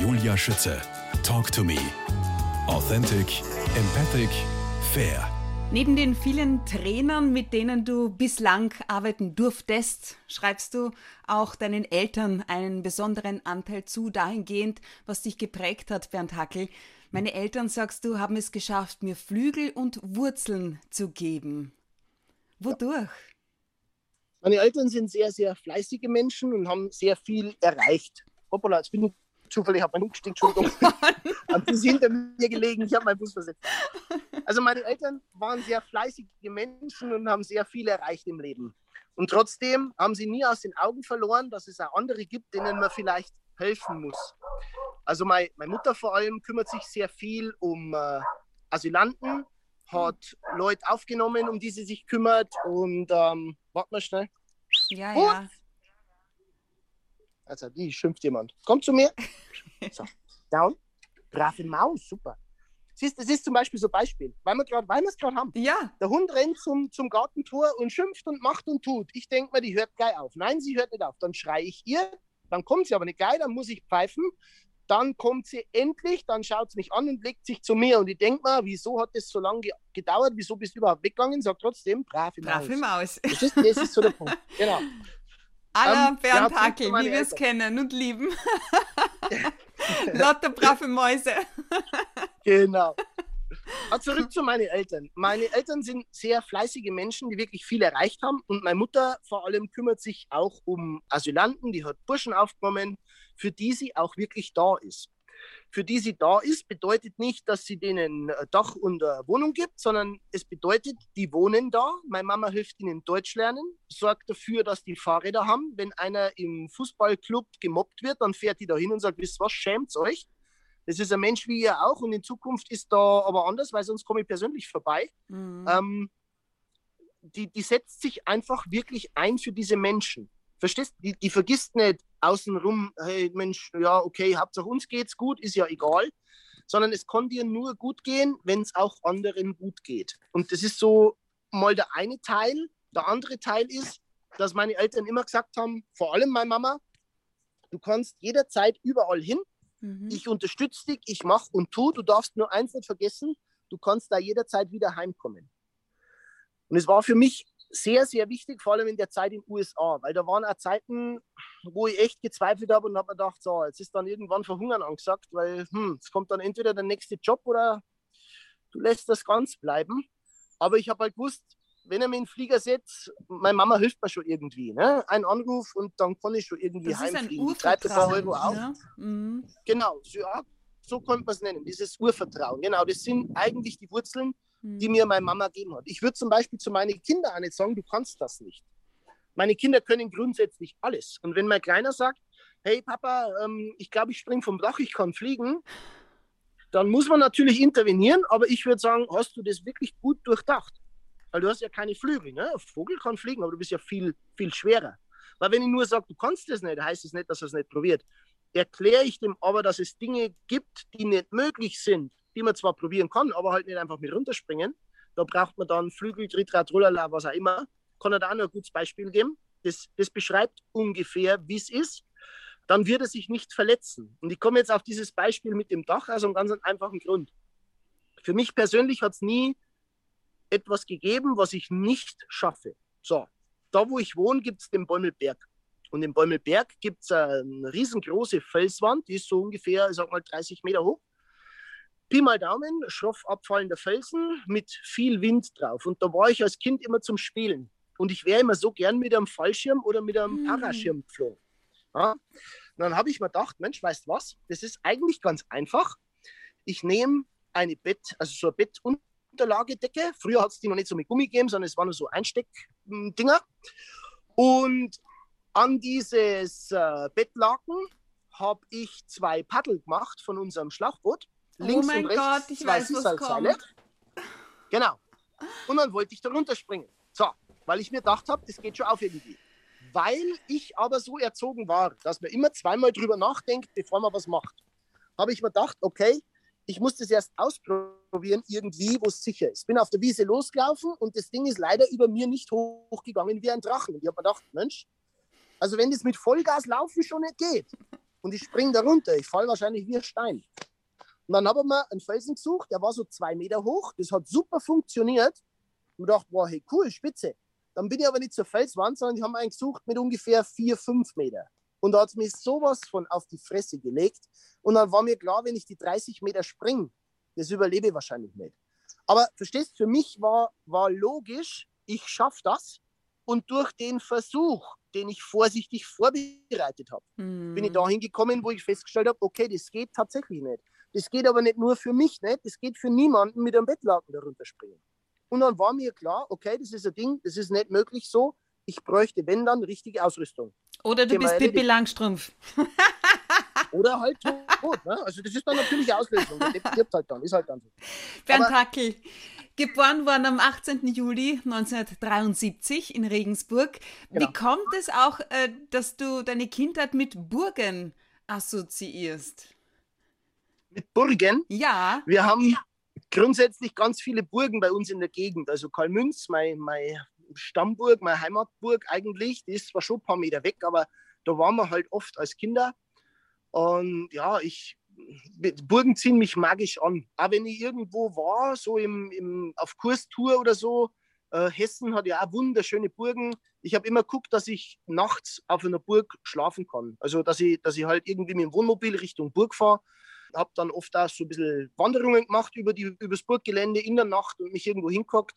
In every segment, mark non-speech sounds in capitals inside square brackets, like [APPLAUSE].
Julia Schütze. Talk to me. Authentic, empathic, fair. Neben den vielen Trainern, mit denen du bislang arbeiten durftest, schreibst du auch deinen Eltern einen besonderen Anteil zu, dahingehend, was dich geprägt hat, Bernd Hackel. Meine Eltern, sagst du, haben es geschafft, mir Flügel und Wurzeln zu geben. Wodurch? Meine Eltern sind sehr, sehr fleißige Menschen und haben sehr viel erreicht. Hoppala, jetzt bin ich zufällig, habe meinen Hund Entschuldigung. Oh die sind hinter mir gelegen, ich habe meinen Bus versetzt. [LAUGHS] Also meine Eltern waren sehr fleißige Menschen und haben sehr viel erreicht im Leben. Und trotzdem haben sie nie aus den Augen verloren, dass es auch andere gibt, denen man vielleicht helfen muss. Also meine, meine Mutter vor allem kümmert sich sehr viel um äh, Asylanten, hat Leute aufgenommen, um die sie sich kümmert. Und ähm, warte mal schnell. Ja, und, ja. Also, die schimpft jemand. Kommt zu mir. [LAUGHS] So, down. Brave Maus, super. Siehst, das ist zum Beispiel so ein Beispiel, weil wir es gerade haben. Ja. Der Hund rennt zum, zum Gartentor und schimpft und macht und tut. Ich denke mir, die hört geil auf. Nein, sie hört nicht auf. Dann schreie ich ihr, dann kommt sie aber nicht geil, dann muss ich pfeifen. Dann kommt sie endlich, dann schaut sie mich an und legt sich zu mir. Und ich denke mal, wieso hat das so lange gedauert? Wieso bist du überhaupt weggegangen? Sag trotzdem, brave Maus. Brave Maus. Das ist, das ist so der Punkt. [LAUGHS] Genau. Aller um, Bernd Hackel, wie wir es kennen und lieben. [LAUGHS] Lauter brave Mäuse. genau. [LAUGHS] Aber zurück zu meinen Eltern. Meine Eltern sind sehr fleißige Menschen, die wirklich viel erreicht haben. Und meine Mutter vor allem kümmert sich auch um Asylanten, die hat Burschen aufgenommen, für die sie auch wirklich da ist. Für die sie da ist, bedeutet nicht, dass sie denen Dach und Wohnung gibt, sondern es bedeutet, die wohnen da. Meine Mama hilft ihnen Deutsch lernen, sorgt dafür, dass die Fahrräder haben. Wenn einer im Fußballclub gemobbt wird, dann fährt die da hin und sagt, wisst was, schämt euch. Das ist ein Mensch wie ihr auch und in Zukunft ist da aber anders, weil sonst komme ich persönlich vorbei. Mhm. Ähm, die, die setzt sich einfach wirklich ein für diese Menschen. Verstehst du? Die, die vergisst nicht außenrum, hey Mensch, ja, okay, Hauptsache uns geht's gut, ist ja egal. Sondern es kann dir nur gut gehen, wenn es auch anderen gut geht. Und das ist so mal der eine Teil. Der andere Teil ist, dass meine Eltern immer gesagt haben, vor allem meine Mama, du kannst jederzeit überall hin. Mhm. Ich unterstütze dich, ich mache und tu. Du darfst nur eins nicht vergessen, du kannst da jederzeit wieder heimkommen. Und es war für mich sehr, sehr wichtig, vor allem in der Zeit in den USA, weil da waren auch Zeiten, wo ich echt gezweifelt habe und habe mir gedacht, so, jetzt ist dann irgendwann Verhungern angesagt, weil hm, es kommt dann entweder der nächste Job oder du lässt das ganz bleiben. Aber ich habe halt gewusst, wenn er mir in den Flieger setzt, meine Mama hilft mir schon irgendwie. Ne? Ein Anruf und dann kann ich schon irgendwie das heimfliegen. Ist ein Urvertrauen, Euro auf. Ja? Mhm. Genau, so, ja, so könnte man es nennen, dieses Urvertrauen. Genau, das sind eigentlich die Wurzeln, die mir meine Mama gegeben hat. Ich würde zum Beispiel zu meinen Kindern auch nicht sagen, du kannst das nicht. Meine Kinder können grundsätzlich alles. Und wenn mein Kleiner sagt, hey Papa, ähm, ich glaube, ich springe vom Dach, ich kann fliegen, dann muss man natürlich intervenieren, aber ich würde sagen, hast du das wirklich gut durchdacht? Weil du hast ja keine Flügel. Ne? Ein Vogel kann fliegen, aber du bist ja viel, viel schwerer. Weil wenn ich nur sage, du kannst das nicht, heißt es das nicht, dass er es nicht probiert. Erkläre ich dem aber, dass es Dinge gibt, die nicht möglich sind, die man zwar probieren kann, aber halt nicht einfach mit runterspringen. Da braucht man dann Flügel, Trittrad, Rullala, was auch immer. Kann er da auch noch ein gutes Beispiel geben? Das, das beschreibt ungefähr, wie es ist. Dann wird er sich nicht verletzen. Und ich komme jetzt auf dieses Beispiel mit dem Dach aus einem ganz einfachen Grund. Für mich persönlich hat es nie etwas gegeben, was ich nicht schaffe. So, da wo ich wohne, gibt es den Bäumelberg. Und im Bäumelberg gibt es eine riesengroße Felswand, die ist so ungefähr, ich sag mal, 30 Meter hoch. Pi mal Daumen, schroff abfallender Felsen mit viel Wind drauf. Und da war ich als Kind immer zum Spielen. Und ich wäre immer so gern mit einem Fallschirm oder mit einem hm. Paraschirm geflogen. Ja? Dann habe ich mir gedacht, Mensch, weißt du was? Das ist eigentlich ganz einfach. Ich nehme eine Bett, also so eine Bettunterlagedecke. Früher hat es die noch nicht so mit Gummi gegeben, sondern es waren nur so Einsteckdinger. Und an dieses äh, Bettlaken habe ich zwei Paddel gemacht von unserem Schlauchboot links oh mein und rechts Gott, ich zwei weiß. Genau. Und dann wollte ich da runterspringen. So, weil ich mir gedacht habe, das geht schon auf irgendwie. Weil ich aber so erzogen war, dass man immer zweimal drüber nachdenkt, bevor man was macht, habe ich mir gedacht, okay, ich muss das erst ausprobieren, irgendwie, wo es sicher ist. Bin auf der Wiese losgelaufen und das Ding ist leider über mir nicht hochgegangen wie ein Drachen. Und ich habe mir gedacht, Mensch, also wenn das mit Vollgas laufen schon nicht geht, und ich springe da runter. Ich falle wahrscheinlich wie ein Stein. Und dann haben wir einen Felsen gesucht, der war so zwei Meter hoch. Das hat super funktioniert. Und dachte, wow, hey, cool, spitze. Dann bin ich aber nicht zur Felswand, sondern die haben einen gesucht mit ungefähr vier, fünf Meter. Und da hat es mir sowas von auf die Fresse gelegt. Und dann war mir klar, wenn ich die 30 Meter springe, das überlebe ich wahrscheinlich nicht. Aber verstehst, für mich war, war logisch, ich schaffe das. Und durch den Versuch, den ich vorsichtig vorbereitet habe, mm. bin ich dahin gekommen, wo ich festgestellt habe, okay, das geht tatsächlich nicht. Das geht aber nicht nur für mich nicht, das geht für niemanden mit einem Bettlaken darunter springen. Und dann war mir klar, okay, das ist ein Ding, das ist nicht möglich so. Ich bräuchte, wenn dann, richtige Ausrüstung. Oder du bist Pippi Langstrumpf. [LAUGHS] Oder halt tot. Ne? Also das ist dann natürlich Auslösung. Der stirbt halt dann, ist halt dann so. Bernd Hackel, geboren worden am 18. Juli 1973 in Regensburg. Genau. Wie kommt es auch, äh, dass du deine Kindheit mit Burgen assoziierst? Mit Burgen? Ja. Wir haben grundsätzlich ganz viele Burgen bei uns in der Gegend. Also Karlmünz, meine mein Stammburg, meine Heimatburg eigentlich, die ist zwar schon ein paar Meter weg, aber da waren wir halt oft als Kinder. Und ja, ich, Burgen ziehen mich magisch an. Auch wenn ich irgendwo war, so im, im, auf Kurstour oder so, äh, Hessen hat ja auch wunderschöne Burgen. Ich habe immer geguckt, dass ich nachts auf einer Burg schlafen kann. Also, dass ich, dass ich halt irgendwie mit dem Wohnmobil Richtung Burg fahre habe dann oft auch so ein bisschen Wanderungen gemacht über, die, über das Burggelände in der Nacht und mich irgendwo hinguckt.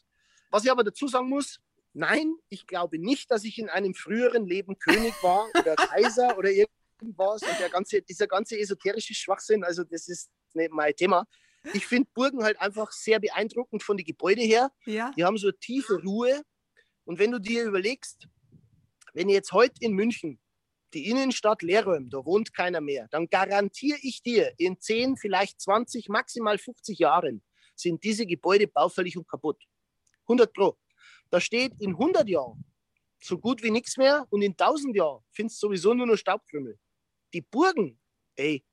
Was ich aber dazu sagen muss, nein, ich glaube nicht, dass ich in einem früheren Leben König war oder [LAUGHS] Kaiser oder irgendwas. Und der ganze, dieser ganze esoterische Schwachsinn, also das ist nicht mein Thema. Ich finde Burgen halt einfach sehr beeindruckend von den Gebäuden her. Ja. Die haben so eine tiefe Ruhe. Und wenn du dir überlegst, wenn ich jetzt heute in München die Innenstadt leerräumen, da wohnt keiner mehr, dann garantiere ich dir, in 10, vielleicht 20, maximal 50 Jahren sind diese Gebäude baufällig und kaputt. 100 Pro. Da steht in 100 Jahren so gut wie nichts mehr und in 1000 Jahren findest du sowieso nur noch Staubkrümel. Die Burgen, ey,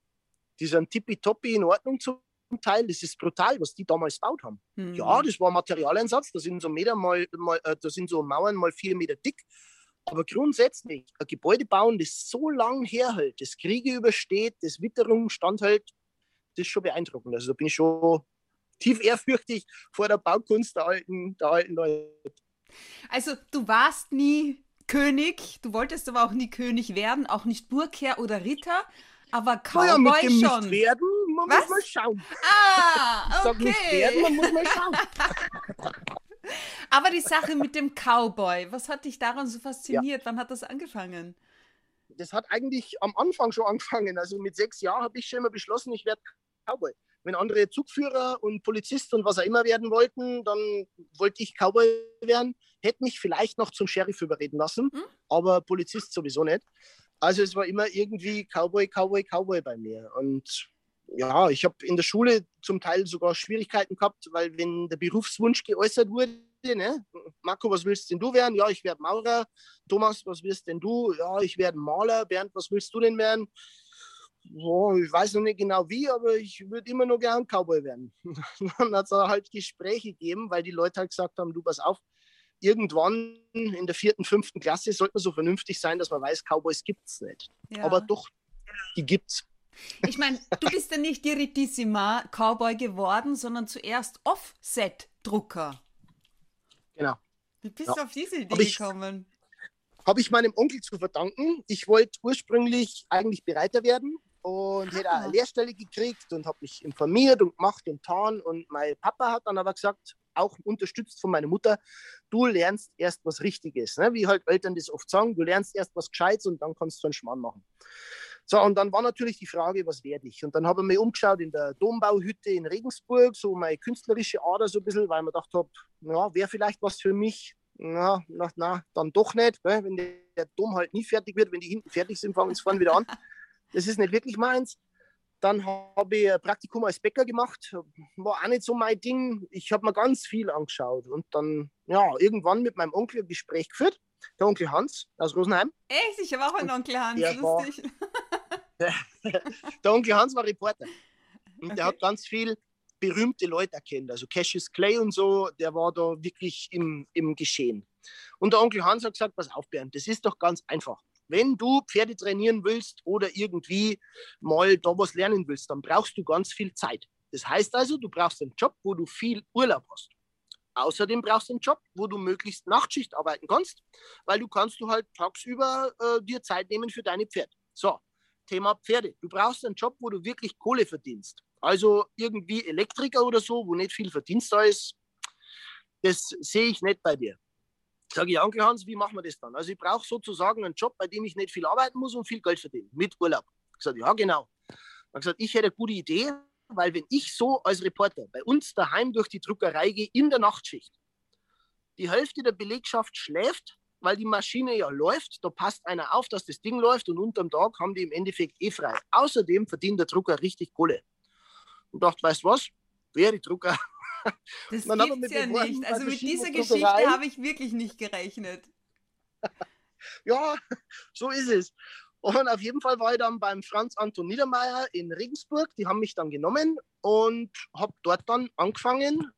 die sind tippitoppi in Ordnung zum Teil. Das ist brutal, was die damals gebaut haben. Mhm. Ja, das war Materialeinsatz. Da sind so Meter mal, mal äh, da sind so Mauern mal vier Meter dick. Aber grundsätzlich, ein Gebäude bauen, das so lang herhält, das Kriege übersteht, das Witterung standhält, das ist schon beeindruckend. Also da bin ich schon tief ehrfürchtig vor der Baukunst der alten, der alten Leute. Also du warst nie König, du wolltest aber auch nie König werden, auch nicht Burgherr oder Ritter, aber Cowboy ja, mit dem schon. Nicht werden, man Was? muss mal schauen. Ah, okay. Sag nicht werden, man muss mal schauen. [LAUGHS] Aber die Sache mit dem Cowboy, was hat dich daran so fasziniert? Ja. Wann hat das angefangen? Das hat eigentlich am Anfang schon angefangen. Also mit sechs Jahren habe ich schon immer beschlossen, ich werde Cowboy. Wenn andere Zugführer und Polizist und was auch immer werden wollten, dann wollte ich Cowboy werden. Hätte mich vielleicht noch zum Sheriff überreden lassen, hm? aber Polizist sowieso nicht. Also es war immer irgendwie Cowboy, Cowboy, Cowboy bei mir. Und ja, ich habe in der Schule zum Teil sogar Schwierigkeiten gehabt, weil wenn der Berufswunsch geäußert wurde, ne? Marco, was willst denn du werden? Ja, ich werde Maurer. Thomas, was willst denn du? Ja, ich werde Maler. Bernd, was willst du denn werden? Oh, ich weiß noch nicht genau wie, aber ich würde immer nur gern Cowboy werden. [LAUGHS] Dann hat es halt Gespräche gegeben, weil die Leute halt gesagt haben, du pass auf, irgendwann in der vierten, fünften Klasse sollte man so vernünftig sein, dass man weiß, Cowboys gibt es nicht. Ja. Aber doch, die gibt's. Ich meine, du bist ja nicht Diritissima Cowboy geworden, sondern zuerst Offset-Drucker. Genau. Wie bist ja. du auf diese Idee hab ich, gekommen? Habe ich meinem Onkel zu verdanken. Ich wollte ursprünglich eigentlich Bereiter werden und ah. hätte eine Lehrstelle gekriegt und habe mich informiert und gemacht und getan. Und mein Papa hat dann aber gesagt, auch unterstützt von meiner Mutter, du lernst erst was Richtiges. Ne? Wie halt Eltern das oft sagen, du lernst erst was Gescheites und dann kannst du einen Schmarrn machen. So, und dann war natürlich die Frage, was werde ich? Und dann habe ich mich umgeschaut in der Dombauhütte in Regensburg, so meine künstlerische Ader so ein bisschen, weil ich mir gedacht habe, ja, wäre vielleicht was für mich. Na, na, na, dann doch nicht, weil wenn der, der Dom halt nie fertig wird, wenn die hinten fertig sind, fangen sie vorne wieder an. [LAUGHS] Das ist nicht wirklich meins. Dann habe ich ein Praktikum als Bäcker gemacht, war auch nicht so mein Ding. Ich habe mir ganz viel angeschaut und dann, ja, irgendwann mit meinem Onkel ein Gespräch geführt, der Onkel Hans aus Rosenheim. Echt? Ich habe auch einen Onkel Hans, lustig. War, [LAUGHS] der Onkel Hans war Reporter. Und okay. der hat ganz viel berühmte Leute erkannt. Also Cassius Clay und so, der war da wirklich im, im Geschehen. Und der Onkel Hans hat gesagt, pass auf, Bernd, das ist doch ganz einfach. wenn du Pferde trainieren willst oder irgendwie mal da was lernen willst, dann brauchst du ganz viel Zeit. Das heißt also, du brauchst einen Job, wo du viel Urlaub hast. Außerdem brauchst du einen Job, wo du möglichst Nachtschicht arbeiten kannst, weil du kannst du halt tagsüber äh, dir Zeit nehmen für deine Pferde. So, Thema Pferde. Du brauchst einen Job, wo du wirklich Kohle verdienst. Also irgendwie Elektriker oder so, wo nicht viel Verdienst da ist. Das sehe ich nicht bei dir. Sage ich, Onkel Hans, wie machen wir das dann? Also ich brauche sozusagen einen Job, bei dem ich nicht viel arbeiten muss und viel Geld verdiene, mit Urlaub. Ich sage, ja, genau. Dann gesagt, ich hätte eine gute Idee, weil wenn ich so als Reporter bei uns daheim durch die Druckerei gehe in der Nachtschicht, die Hälfte der Belegschaft schläft, weil die Maschine ja läuft, da passt einer auf, dass das Ding läuft und unterm Tag haben die im Endeffekt eh frei. Außerdem verdient der Drucker richtig Kohle. Und dachte, weißt du was, wäre Drucker. [LAUGHS] Das gibt's ja nicht. Also mit dieser Geschichte habe ich wirklich nicht gerechnet. [LAUGHS] ja, so ist es. Und auf jeden Fall war ich dann beim Franz Anton Niedermeyer in Regensburg. Die haben mich dann genommen und habe dort dann angefangen,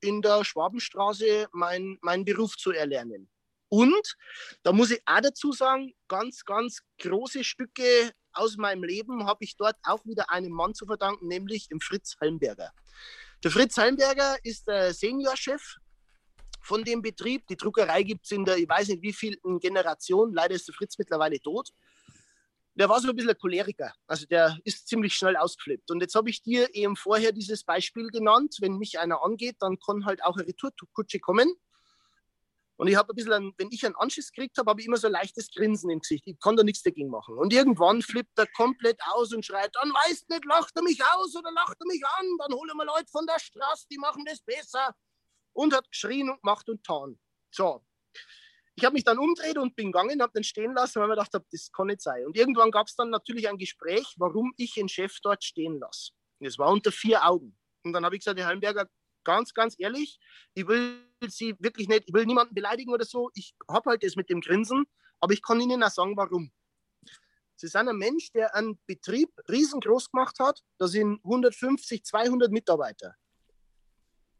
in der Schwabenstraße meinen mein Beruf zu erlernen. Und da muss ich auch dazu sagen, ganz, ganz große Stücke aus meinem Leben habe ich dort auch wieder einem Mann zu verdanken, nämlich dem Fritz Helmberger. Der Fritz Helmberger ist der Seniorchef von dem Betrieb. Die Druckerei gibt es in der, ich weiß nicht wie vielen Generation. Leider ist der Fritz mittlerweile tot. Der war so ein bisschen ein Choleriker. Also der ist ziemlich schnell ausgeflippt. Und jetzt habe ich dir eben vorher dieses Beispiel genannt. Wenn mich einer angeht, dann kann halt auch eine Retourkutsche kommen. Und ich habe ein bisschen, einen, wenn ich einen Anschiss gekriegt habe, habe ich immer so ein leichtes Grinsen im Gesicht. Ich kann da nichts dagegen machen. Und irgendwann flippt er komplett aus und schreit, dann weißt nicht, lacht er mich aus oder lacht er mich an, dann holen wir Leute von der Straße, die machen das besser. Und hat geschrien und gemacht und getan. So. Ich habe mich dann umgedreht und bin gegangen, habe den stehen lassen, weil ich mir gedacht habe, das kann nicht sein. Und irgendwann gab es dann natürlich ein Gespräch, warum ich den Chef dort stehen lasse. Das war unter vier Augen. Und dann habe ich gesagt, Herr Heimberger, ganz, ganz ehrlich, ich will Sie wirklich nicht, ich will niemanden beleidigen oder so. Ich habe halt das mit dem Grinsen, aber ich kann Ihnen auch sagen, warum. Sie sind ein Mensch, der einen Betrieb riesengroß gemacht hat. Da sind 150, 200 Mitarbeiter.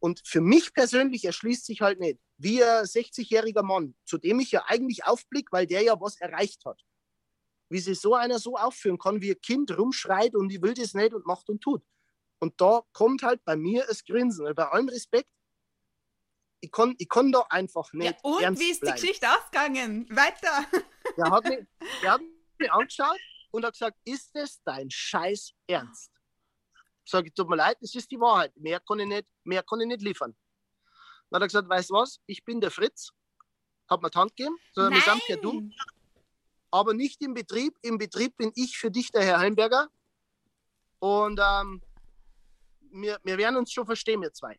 Und für mich persönlich erschließt sich halt nicht, wie ein 60-jähriger Mann, zu dem ich ja eigentlich aufblick, weil der ja was erreicht hat. Wie sich so einer so aufführen kann, wie ein Kind rumschreit und ich will das nicht und macht und tut. Und da kommt halt bei mir das Grinsen. Bei allem Respekt, ich kann, ich kann da einfach nicht. Ja, und wie ist bleiben. die Geschichte ausgegangen? Weiter. [LAUGHS] Der hat, mich, der hat mich [LAUGHS] angeschaut und hat gesagt: Ist das dein Scheiß Ernst? Sag ich, tut mir leid, das ist die Wahrheit. Mehr kann ich nicht, mehr kann ich nicht liefern. Dann hat er gesagt: Weißt du was? Ich bin der Fritz. Hat mir die Hand gegeben. So, wir sind per Du. Aber nicht im Betrieb. Im Betrieb bin ich für dich der Herr Heimberger. Und ähm, wir, wir werden uns schon verstehen, wir zwei.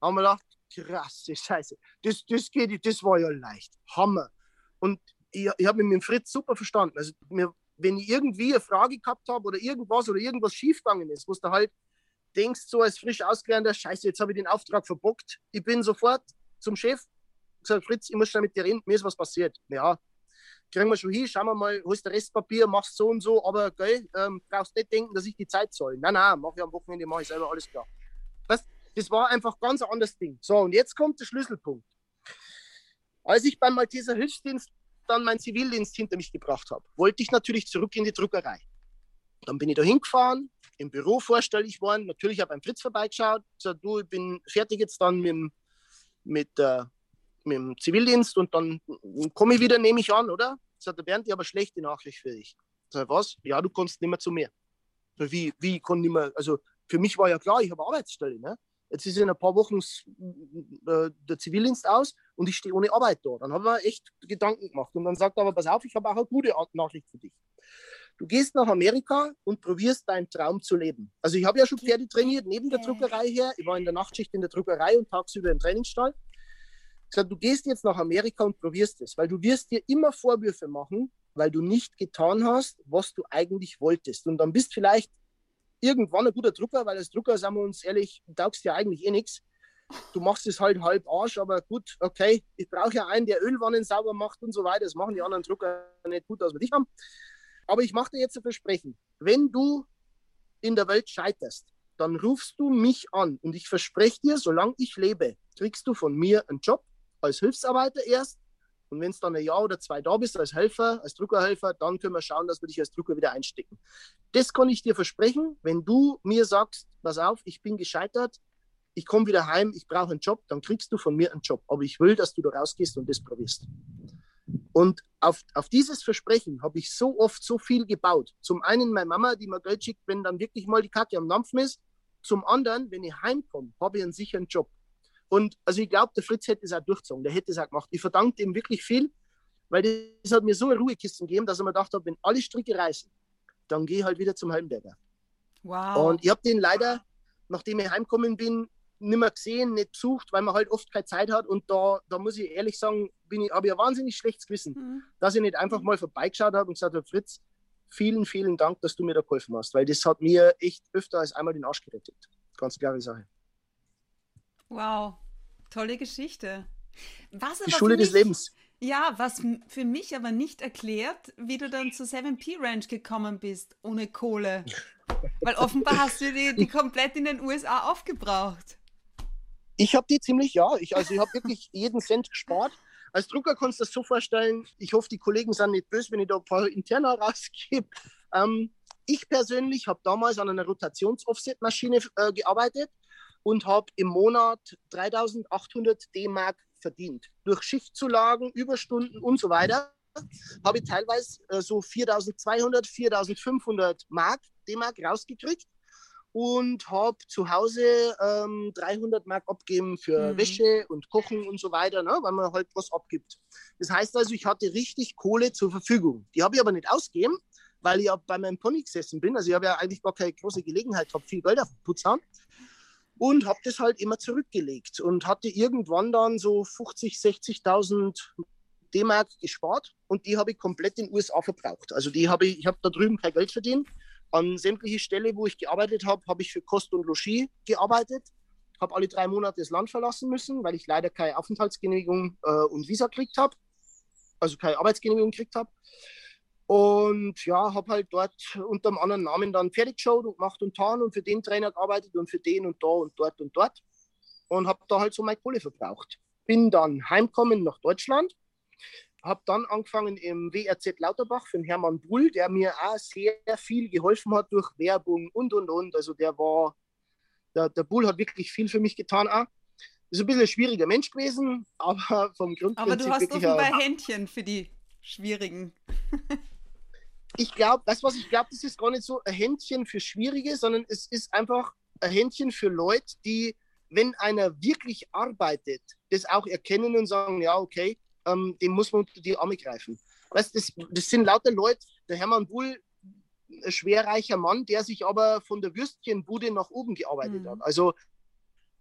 Haben wir gedacht, krasse Scheiße. Das, das geht, das war ja leicht. Hammer. Und ich, ich habe mit dem Fritz super verstanden. Also, mir, wenn ich irgendwie eine Frage gehabt habe oder irgendwas oder irgendwas schiefgegangen ist, wo du halt denkst, so als frisch ausgelernter, Scheiße, jetzt habe ich den Auftrag verbockt. Ich bin sofort zum Chef, gesagt, Fritz, ich muss schnell mit dir reden, mir ist was passiert. Ja, kriegen wir schon hin, schauen wir mal, holst du Restpapier, machst so und so, aber geil, ähm, brauchst nicht denken, dass ich die Zeit zahle. Nein, nein, mach ich am Wochenende, mache ich selber alles klar. Was? Das war einfach ganz ein anderes Ding. So, und jetzt kommt der Schlüsselpunkt. Als ich beim Malteser Hilfsdienst dann meinen Zivildienst hinter mich gebracht habe, wollte ich natürlich zurück in die Druckerei. Dann bin ich da hingefahren, im Büro vorstellig worden, natürlich habe ich beim Fritz vorbeigeschaut, gesagt, du, ich bin fertig jetzt dann mit, mit, äh, mit dem Zivildienst und dann komme ich wieder, nehme ich an, oder? Sagt der Bernd, ich habe eine schlechte Nachricht für dich. Sag was? Ja, du kommst nicht mehr zu mir. Wie, wie, ich kann nicht mehr, also für mich war ja klar, ich habe Arbeitsstelle, ne? Jetzt ist in ein paar Wochen äh, der Zivildienst aus und ich stehe ohne Arbeit da. Dann haben wir echt Gedanken gemacht. Und dann sagt er aber, pass auf, ich habe auch eine gute Nachricht für dich. Du gehst nach Amerika und probierst deinen Traum zu leben. Also ich habe ja schon Pferde trainiert, neben der Druckerei her. Ich war in der Nachtschicht in der Druckerei und tagsüber im Trainingsstall gesagt, du gehst jetzt nach Amerika und probierst es, weil du wirst dir immer Vorwürfe machen, weil du nicht getan hast, was du eigentlich wolltest. Und dann bist vielleicht irgendwann ein guter Drucker, weil als Drucker, sagen wir uns ehrlich, taugst ja eigentlich eh nichts. Du machst es halt halb Arsch, aber gut, okay, ich brauche ja einen, der Ölwannen sauber macht und so weiter. Das machen die anderen Drucker nicht gut, als wir dich haben. Aber ich mache dir jetzt ein Versprechen. Wenn du in der Welt scheiterst, dann rufst du mich an und ich verspreche dir, solange ich lebe, kriegst du von mir einen Job als Hilfsarbeiter erst Und wenn es dann ein Jahr oder zwei da bist als Helfer, als Druckerhelfer, dann können wir schauen, dass wir dich als Drucker wieder einstecken. Das kann ich dir versprechen. Wenn du mir sagst, pass auf, ich bin gescheitert, ich komme wieder heim, ich brauche einen Job, dann kriegst du von mir einen Job. Aber ich will, dass du da rausgehst und das probierst. Und auf, auf dieses Versprechen habe ich so oft so viel gebaut. Zum einen meine Mama, die mir Geld schickt, wenn dann wirklich mal die Kacke am Dampfen ist. Zum anderen, wenn ich heimkomme, habe ich einen sicheren Job. Und also ich glaube, der Fritz hätte es auch durchgezogen, der hätte es auch gemacht. Ich verdanke ihm wirklich viel, weil das hat mir so eine Ruhekisten gegeben, dass er mir gedacht hat, wenn alle Stricke reißen, dann gehe ich halt wieder zum Hallenberger. Wow. Und ich habe den leider, nachdem ich heimgekommen bin, nicht mehr gesehen, nicht besucht, weil man halt oft keine Zeit hat. Und da, da muss ich ehrlich sagen, bin ich, habe ich ein wahnsinnig schlechtes Gewissen, mhm. dass ich nicht einfach mal vorbeigeschaut habe und gesagt habe, Fritz, vielen, vielen Dank, dass du mir da geholfen hast, weil das hat mir echt öfter als einmal den Arsch gerettet. Ganz klare Sache. Wow, tolle Geschichte. Was Die Schule mich, des Lebens. Ja, was für mich aber nicht erklärt, wie du dann zu 7P Ranch gekommen bist, ohne Kohle. Weil offenbar hast du die, die komplett in den USA aufgebraucht. Ich habe die ziemlich, ja. Ich, also ich habe wirklich jeden Cent gespart. Als Drucker kannst du das so vorstellen. Ich hoffe, die Kollegen sind nicht böse, wenn ich da ein paar interner rausgebe. Ähm, ich persönlich habe damals an einer Rotations-Offset-Maschine äh, gearbeitet und habe im Monat 3800 D-Mark verdient. Durch Schichtzulagen, Überstunden und so weiter habe ich teilweise äh, so 4200, 4500 Mark, D-Mark rausgekriegt und habe zu Hause ähm, 300 Mark abgeben für mhm. Wäsche und Kochen und so weiter, ne, weil man halt was abgibt. Das heißt also, ich hatte richtig Kohle zur Verfügung. Die habe ich aber nicht ausgegeben, weil ich ja bei meinem Pony gesessen bin. Also ich habe ja eigentlich gar keine große Gelegenheit gehabt, viel Geld auf den Putz haben und habe das halt immer zurückgelegt und hatte irgendwann dann so 50, 60.000 D-Mark gespart und die habe ich komplett in den USA verbraucht. Also die habe ich, ich habe da drüben kein Geld verdient. An sämtliche Stelle, wo ich gearbeitet habe, habe ich für Kost und Logis gearbeitet. Habe alle drei Monate das Land verlassen müssen, weil ich leider keine Aufenthaltsgenehmigung äh, und Visa gekriegt habe. Also keine Arbeitsgenehmigung gekriegt habe. Und ja, habe halt dort unter einem anderen Namen dann fertig geschaut und gemacht und getan und für den Trainer gearbeitet und für den und da und dort und dort. Und habe da halt so meine Kohle verbraucht. Bin dann heimgekommen nach Deutschland, habe dann angefangen im WRZ Lauterbach für den Hermann Bull, der mir auch sehr viel geholfen hat durch Werbung und und und. Also der war, der, der Bull hat wirklich viel für mich getan auch. Ist ein bisschen ein schwieriger Mensch gewesen, [LAUGHS] aber vom Grundprinzip Aber du hast offenbar Händchen für die schwierigen. [LAUGHS] ich glaube, das, was ich glaube, das ist gar nicht so ein Händchen für Schwierige, sondern es ist einfach ein Händchen für Leute, die, wenn einer wirklich arbeitet, das auch erkennen und sagen, ja, okay, ähm, dem muss man unter die Arme greifen. Weißt, das, das sind lauter Leute, der Hermann Bull, ein schwerreicher Mann, der sich aber von der Würstchenbude nach oben gearbeitet mhm. hat. Also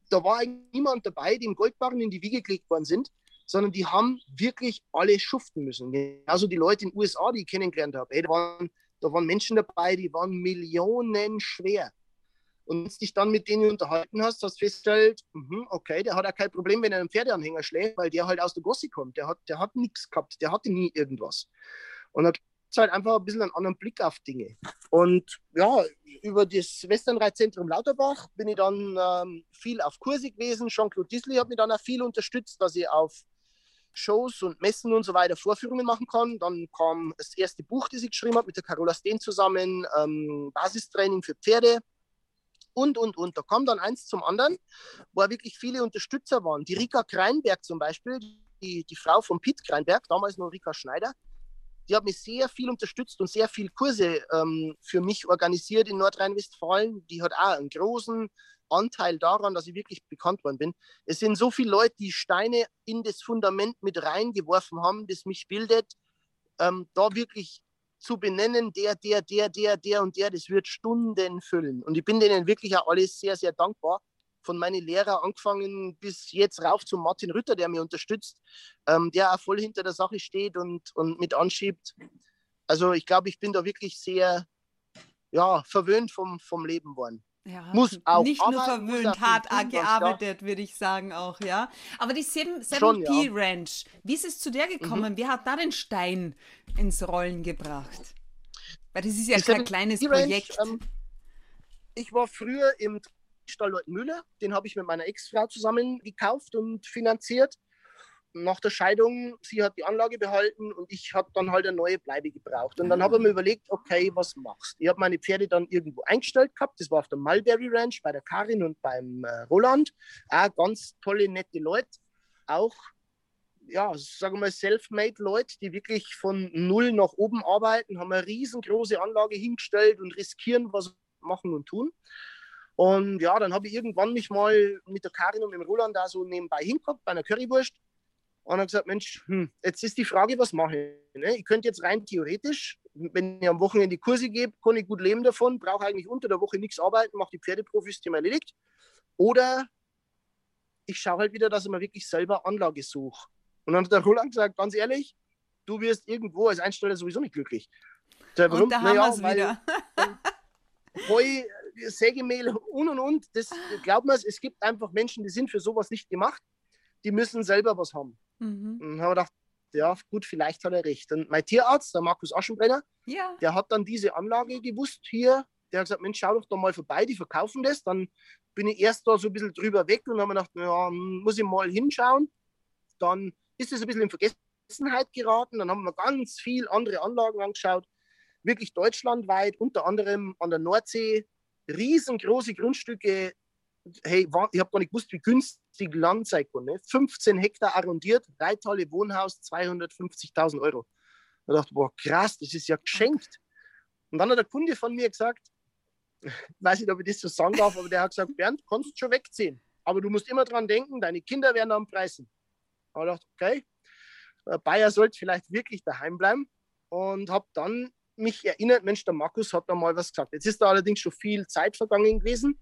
da war niemand dabei, dem Goldbarren in die Wiege gelegt worden sind sondern die haben wirklich alle schuften müssen. Also die Leute in den USA, die ich kennengelernt habe, da, waren, da waren Menschen dabei, die waren Millionen schwer. Und wenn du dich dann mit denen unterhalten hast, hast du festgestellt, mh, okay, der hat auch kein Problem, wenn er einen Pferdeanhänger schlägt, weil der halt aus der Gosse kommt. Der hat, der hat nichts gehabt, der hatte nie irgendwas. Und dann es halt einfach ein bisschen einen anderen Blick auf Dinge. Und ja, über das Westernreitzentrum Lauterbach bin ich dann ähm, viel auf Kurse gewesen. Jean-Claude Disley hat mich dann auch viel unterstützt, dass ich auf Shows und Messen und so weiter Vorführungen machen kann. Dann kam das erste Buch, das ich geschrieben habe, mit der Carola Steen zusammen, ähm, Basistraining für Pferde und, und, und. Da kam dann eins zum anderen, wo wirklich viele Unterstützer waren. Die Rika Kreinberg zum Beispiel, die, die Frau von Pitt Kreinberg, damals noch Rika Schneider, die hat mich sehr viel unterstützt und sehr viele Kurse ähm, für mich organisiert in Nordrhein-Westfalen. Die hat auch einen großen Anteil daran, dass ich wirklich bekannt worden bin. Es sind so viele Leute, die Steine in das Fundament mit reingeworfen haben, das mich bildet. Ähm, da wirklich zu benennen, der, der, der, der, der und der, das wird Stunden füllen. Und ich bin denen wirklich auch alles sehr, sehr dankbar. Von meinen Lehrern angefangen bis jetzt rauf zu Martin Rütter, der mich unterstützt, ähm, der auch voll hinter der Sache steht und, und mit anschiebt. Also ich glaube, ich bin da wirklich sehr ja, verwöhnt vom, vom Leben worden. Ja, muss auch nicht nur verwöhnt, hart gearbeitet, würde ich sagen auch, ja. Aber die 7P ja. Ranch, wie ist es zu der gekommen? Mhm. Wer hat da den Stein ins Rollen gebracht? Weil das ist ja die kein kleines Projekt. ähm, ich war früher im Stall Müller, den habe ich mit meiner Ex-Frau zusammen gekauft und finanziert. Nach der Scheidung, sie hat die Anlage behalten und ich habe dann halt eine neue Bleibe gebraucht. Und dann habe ich mir überlegt, okay, was machst du? Ich habe meine Pferde dann irgendwo eingestellt gehabt. Das war auf der Mulberry Ranch bei der Karin und beim äh, Roland. Auch ganz tolle, nette Leute. Auch, ja, sagen wir mal, self-made Leute, die wirklich von null nach oben arbeiten, haben eine riesengroße Anlage hingestellt und riskieren, was machen und tun. Und ja, dann habe ich irgendwann mich mal mit der Karin und dem Roland da so nebenbei hingeguckt bei einer Currywurst und habe gesagt, Mensch, hm, jetzt ist die Frage, was mache ich? Ne? Ich könnte jetzt rein theoretisch, wenn ich am Wochenende Kurse gebe, kann ich gut leben davon, brauche eigentlich unter der Woche nichts arbeiten, mache die Pferdeprofis, Thema erledigt. Oder ich schaue halt wieder, dass ich mir wirklich selber Anlage suche. Und dann hat der Roland gesagt, ganz ehrlich, du wirst irgendwo als Einsteller sowieso nicht glücklich. Da, warum? Und da haben naja, wir es wieder. [LAUGHS] Heu, Sägemehl und und und. Das glaubt man, es gibt einfach Menschen, die sind für sowas nicht gemacht. Die müssen selber was haben. Mhm. Und habe gedacht, ja, gut, vielleicht hat er recht. Und mein Tierarzt, der Markus Aschenbrenner, ja. der hat dann diese Anlage gewusst hier. Der hat gesagt, Mensch, schau doch da mal vorbei, die verkaufen das. Dann bin ich erst da so ein bisschen drüber weg und habe mir gedacht, ja, muss ich mal hinschauen. Dann ist es ein bisschen in Vergessenheit geraten. Dann haben wir ganz viel andere Anlagen angeschaut, wirklich deutschlandweit, unter anderem an der Nordsee, riesengroße Grundstücke. Hey, ich habe gar nicht gewusst, wie günstig Land sein kann. Ne? 15 Hektar arrondiert, Reithalle, Wohnhaus, 250.000 Euro. Da dachte ich, boah, krass, das ist ja geschenkt. Und dann hat der Kunde von mir gesagt, [LAUGHS] weiß nicht, ob ich das so sagen darf, aber der hat gesagt, Bernd, kannst schon wegziehen. Aber du musst immer dran denken, deine Kinder werden am Preisen. Da habe ich okay, Bayer sollte vielleicht wirklich daheim bleiben und habe dann mich erinnert, Mensch, der Markus hat da mal was gesagt. Jetzt ist da allerdings schon viel Zeit vergangen gewesen.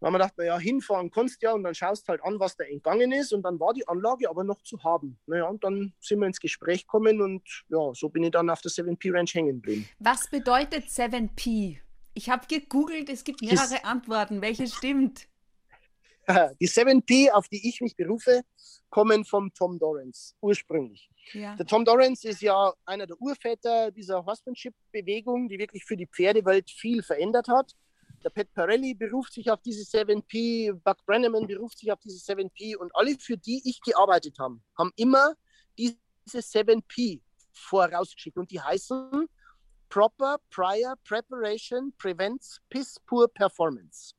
Da haben wir gedacht, naja, hinfahren kannst ja und dann schaust halt an, was da entgangen ist. Und dann war die Anlage aber noch zu haben. Naja, und dann sind wir ins Gespräch gekommen und ja, so bin ich dann auf der 7P Ranch hängen geblieben. Was bedeutet 7P? Ich habe gegoogelt, es gibt mehrere das, Antworten. Welche stimmt? [LAUGHS] Die 7P, auf die ich mich berufe, kommen vom Tom Dorrance ursprünglich. Ja. Der Tom Dorrance ist ja einer der Urväter dieser Horsemanship-Bewegung, die wirklich für die Pferdewelt viel verändert hat. Der Pat Parelli beruft sich auf diese 7P, Buck Brenneman beruft sich auf diese 7P und alle, für die ich gearbeitet habe, haben immer diese 7P vorausgeschickt und die heißen Proper Prior Preparation Prevents Piss Poor Performance.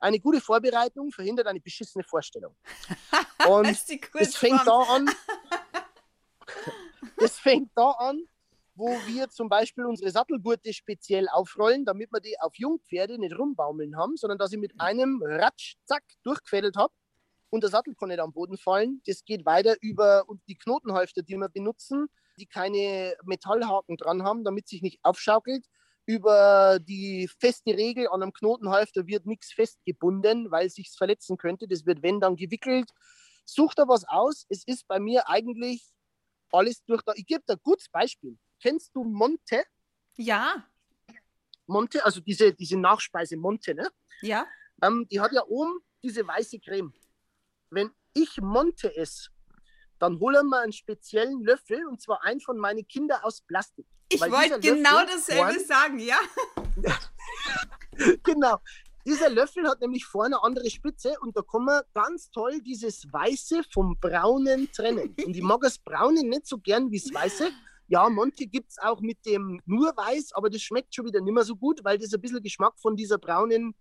Eine gute Vorbereitung verhindert eine beschissene Vorstellung. [LAUGHS] Und es fängt da an, [LAUGHS] das fängt da an, wo wir zum Beispiel unsere Sattelgurte speziell aufrollen, damit wir die auf Jungpferde nicht rumbaumeln haben, sondern dass ich mit einem Ratsch, zack, durchgefädelt habe und der Sattel kann nicht am Boden fallen. Das geht weiter über die Knotenhalfter, die wir benutzen, die keine Metallhaken dran haben, damit sich nicht aufschaukelt. Über die feste Regel an einem Knotenhalfter wird nichts festgebunden, weil es sich verletzen könnte. Das wird, wenn, dann gewickelt. Sucht da was aus. Es ist bei mir eigentlich alles durch da. Ich gebe dir ein gutes Beispiel. Kennst du Monte? Ja. Monte, also diese, diese Nachspeise Monte, ne? Ja. Ähm, die hat ja oben diese weiße Creme. Wenn ich Monte esse, dann holen wir einen speziellen Löffel und zwar einen von meinen Kindern aus Plastik. Ich wollte genau dasselbe vorn, sagen, ja. [LAUGHS] genau. Dieser Löffel hat nämlich vorne eine andere Spitze und da kann man ganz toll dieses Weiße vom Braunen trennen. Und ich mag das Braune nicht so gern wie das Weiße. Ja, Monte gibt es auch mit dem nur Weiß, aber das schmeckt schon wieder nicht mehr so gut, weil das ein bisschen Geschmack von dieser braunen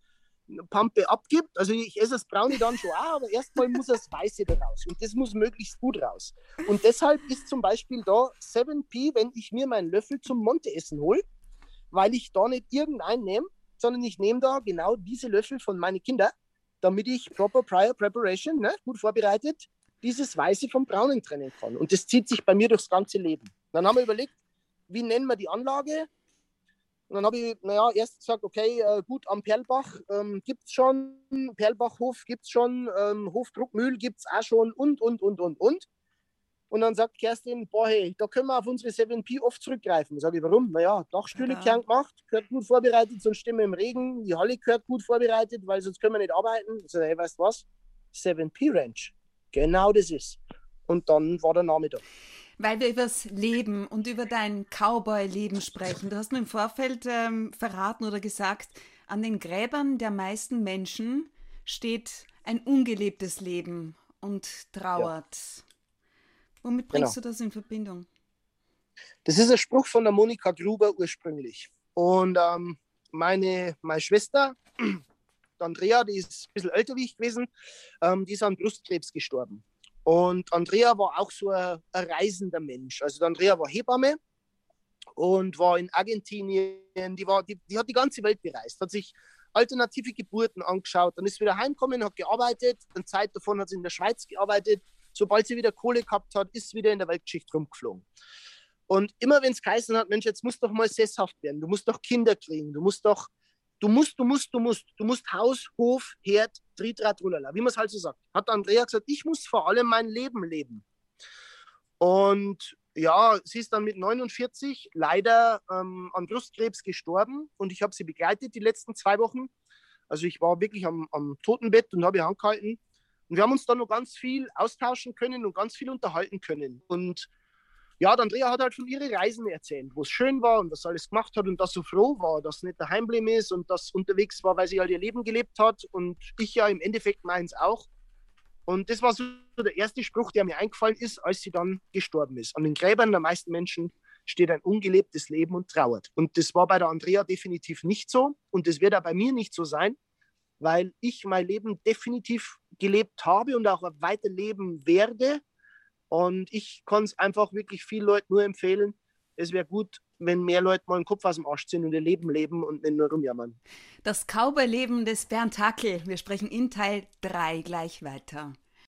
Pampe abgibt. Also ich esse das Braune dann schon auch, aber erstmal muss das Weiße da raus. Und das muss möglichst gut raus. Und deshalb ist zum Beispiel da 7P, wenn ich mir meinen Löffel zum Monte-Essen hole, weil ich da nicht irgendeinen nehme, sondern ich nehme da genau diese Löffel von meinen Kindern, damit ich proper prior preparation, ne, gut vorbereitet, dieses Weiße vom Braunen trennen kann. Und das zieht sich bei mir durchs ganze Leben. Dann haben wir überlegt, wie nennen wir die Anlage? Und dann habe ich, naja, erst gesagt, okay, äh, gut, am Perlbach ähm, gibt es schon, Perlbachhof gibt es schon, ähm, Hofdruckmühl gibt es auch schon und, und, und, und, und. Und dann sagt Kerstin, boah, hey, da können wir auf unsere 7P oft zurückgreifen. Sag ich, warum? Naja, Dachstühle ja. gern gemacht, gehört gut vorbereitet, sonst stehen wir im Regen. Die Halle gehört gut vorbereitet, weil sonst können wir nicht arbeiten. Ich sag, hey, weißt du was? 7P Ranch. Genau das ist. Und dann war der Name da. Weil wir über das Leben und über dein Cowboy-Leben sprechen. Du hast mir im Vorfeld ähm, verraten oder gesagt, an den Gräbern der meisten Menschen steht ein ungelebtes Leben und trauert. Ja. Womit bringst genau. du das in Verbindung? Das ist ein Spruch von der Monika Gruber ursprünglich. Und ähm, meine, meine Schwester, Andrea, die ist ein bisschen älter wie ich gewesen, ähm, die ist an Brustkrebs gestorben. Und Andrea war auch so ein, ein reisender Mensch. Also Andrea war Hebamme und war in Argentinien, die, war, die, die hat die ganze Welt bereist, hat sich alternative Geburten angeschaut, dann ist wieder heimgekommen, hat gearbeitet, dann Zeit davon hat sie in der Schweiz gearbeitet. Sobald sie wieder Kohle gehabt hat, ist sie wieder in der Weltgeschichte rumgeflogen. Und immer wenn es geheißen hat, Mensch, jetzt musst doch mal sesshaft werden, du musst doch Kinder kriegen, du musst doch, du musst, du musst, du musst, du musst Haus, Hof, Herd, Tritrat, Ulala, wie man es halt so sagt. Hat Andrea gesagt, ich muss vor allem mein Leben leben. Und ja, sie ist dann mit 49 leider ähm, an Brustkrebs gestorben und ich habe sie begleitet die letzten zwei Wochen. Also ich war wirklich am, am Totenbett und habe ihr angehalten. Und wir haben uns dann noch ganz viel austauschen können und ganz viel unterhalten können. Und ja, der Andrea hat halt von ihren Reisen erzählt, wo es schön war und was alles gemacht hat und dass so froh war, dass nicht daheim geblieben ist und dass unterwegs war, weil sie halt ihr Leben gelebt hat und ich ja im Endeffekt meins auch. Und das war so der erste Spruch, der mir eingefallen ist, als sie dann gestorben ist. An den Gräbern der meisten Menschen steht ein ungelebtes Leben und trauert. Und das war bei der Andrea definitiv nicht so und das wird auch bei mir nicht so sein, weil ich mein Leben definitiv gelebt habe und auch weiterleben werde und ich kann es einfach wirklich vielen Leuten nur empfehlen. Es wäre gut, wenn mehr Leute mal den Kopf aus dem Arsch ziehen und ihr Leben leben und nicht nur rumjammern. Das Cowboy-Leben des Bernd Hackel. Wir sprechen in Teil 3 gleich weiter.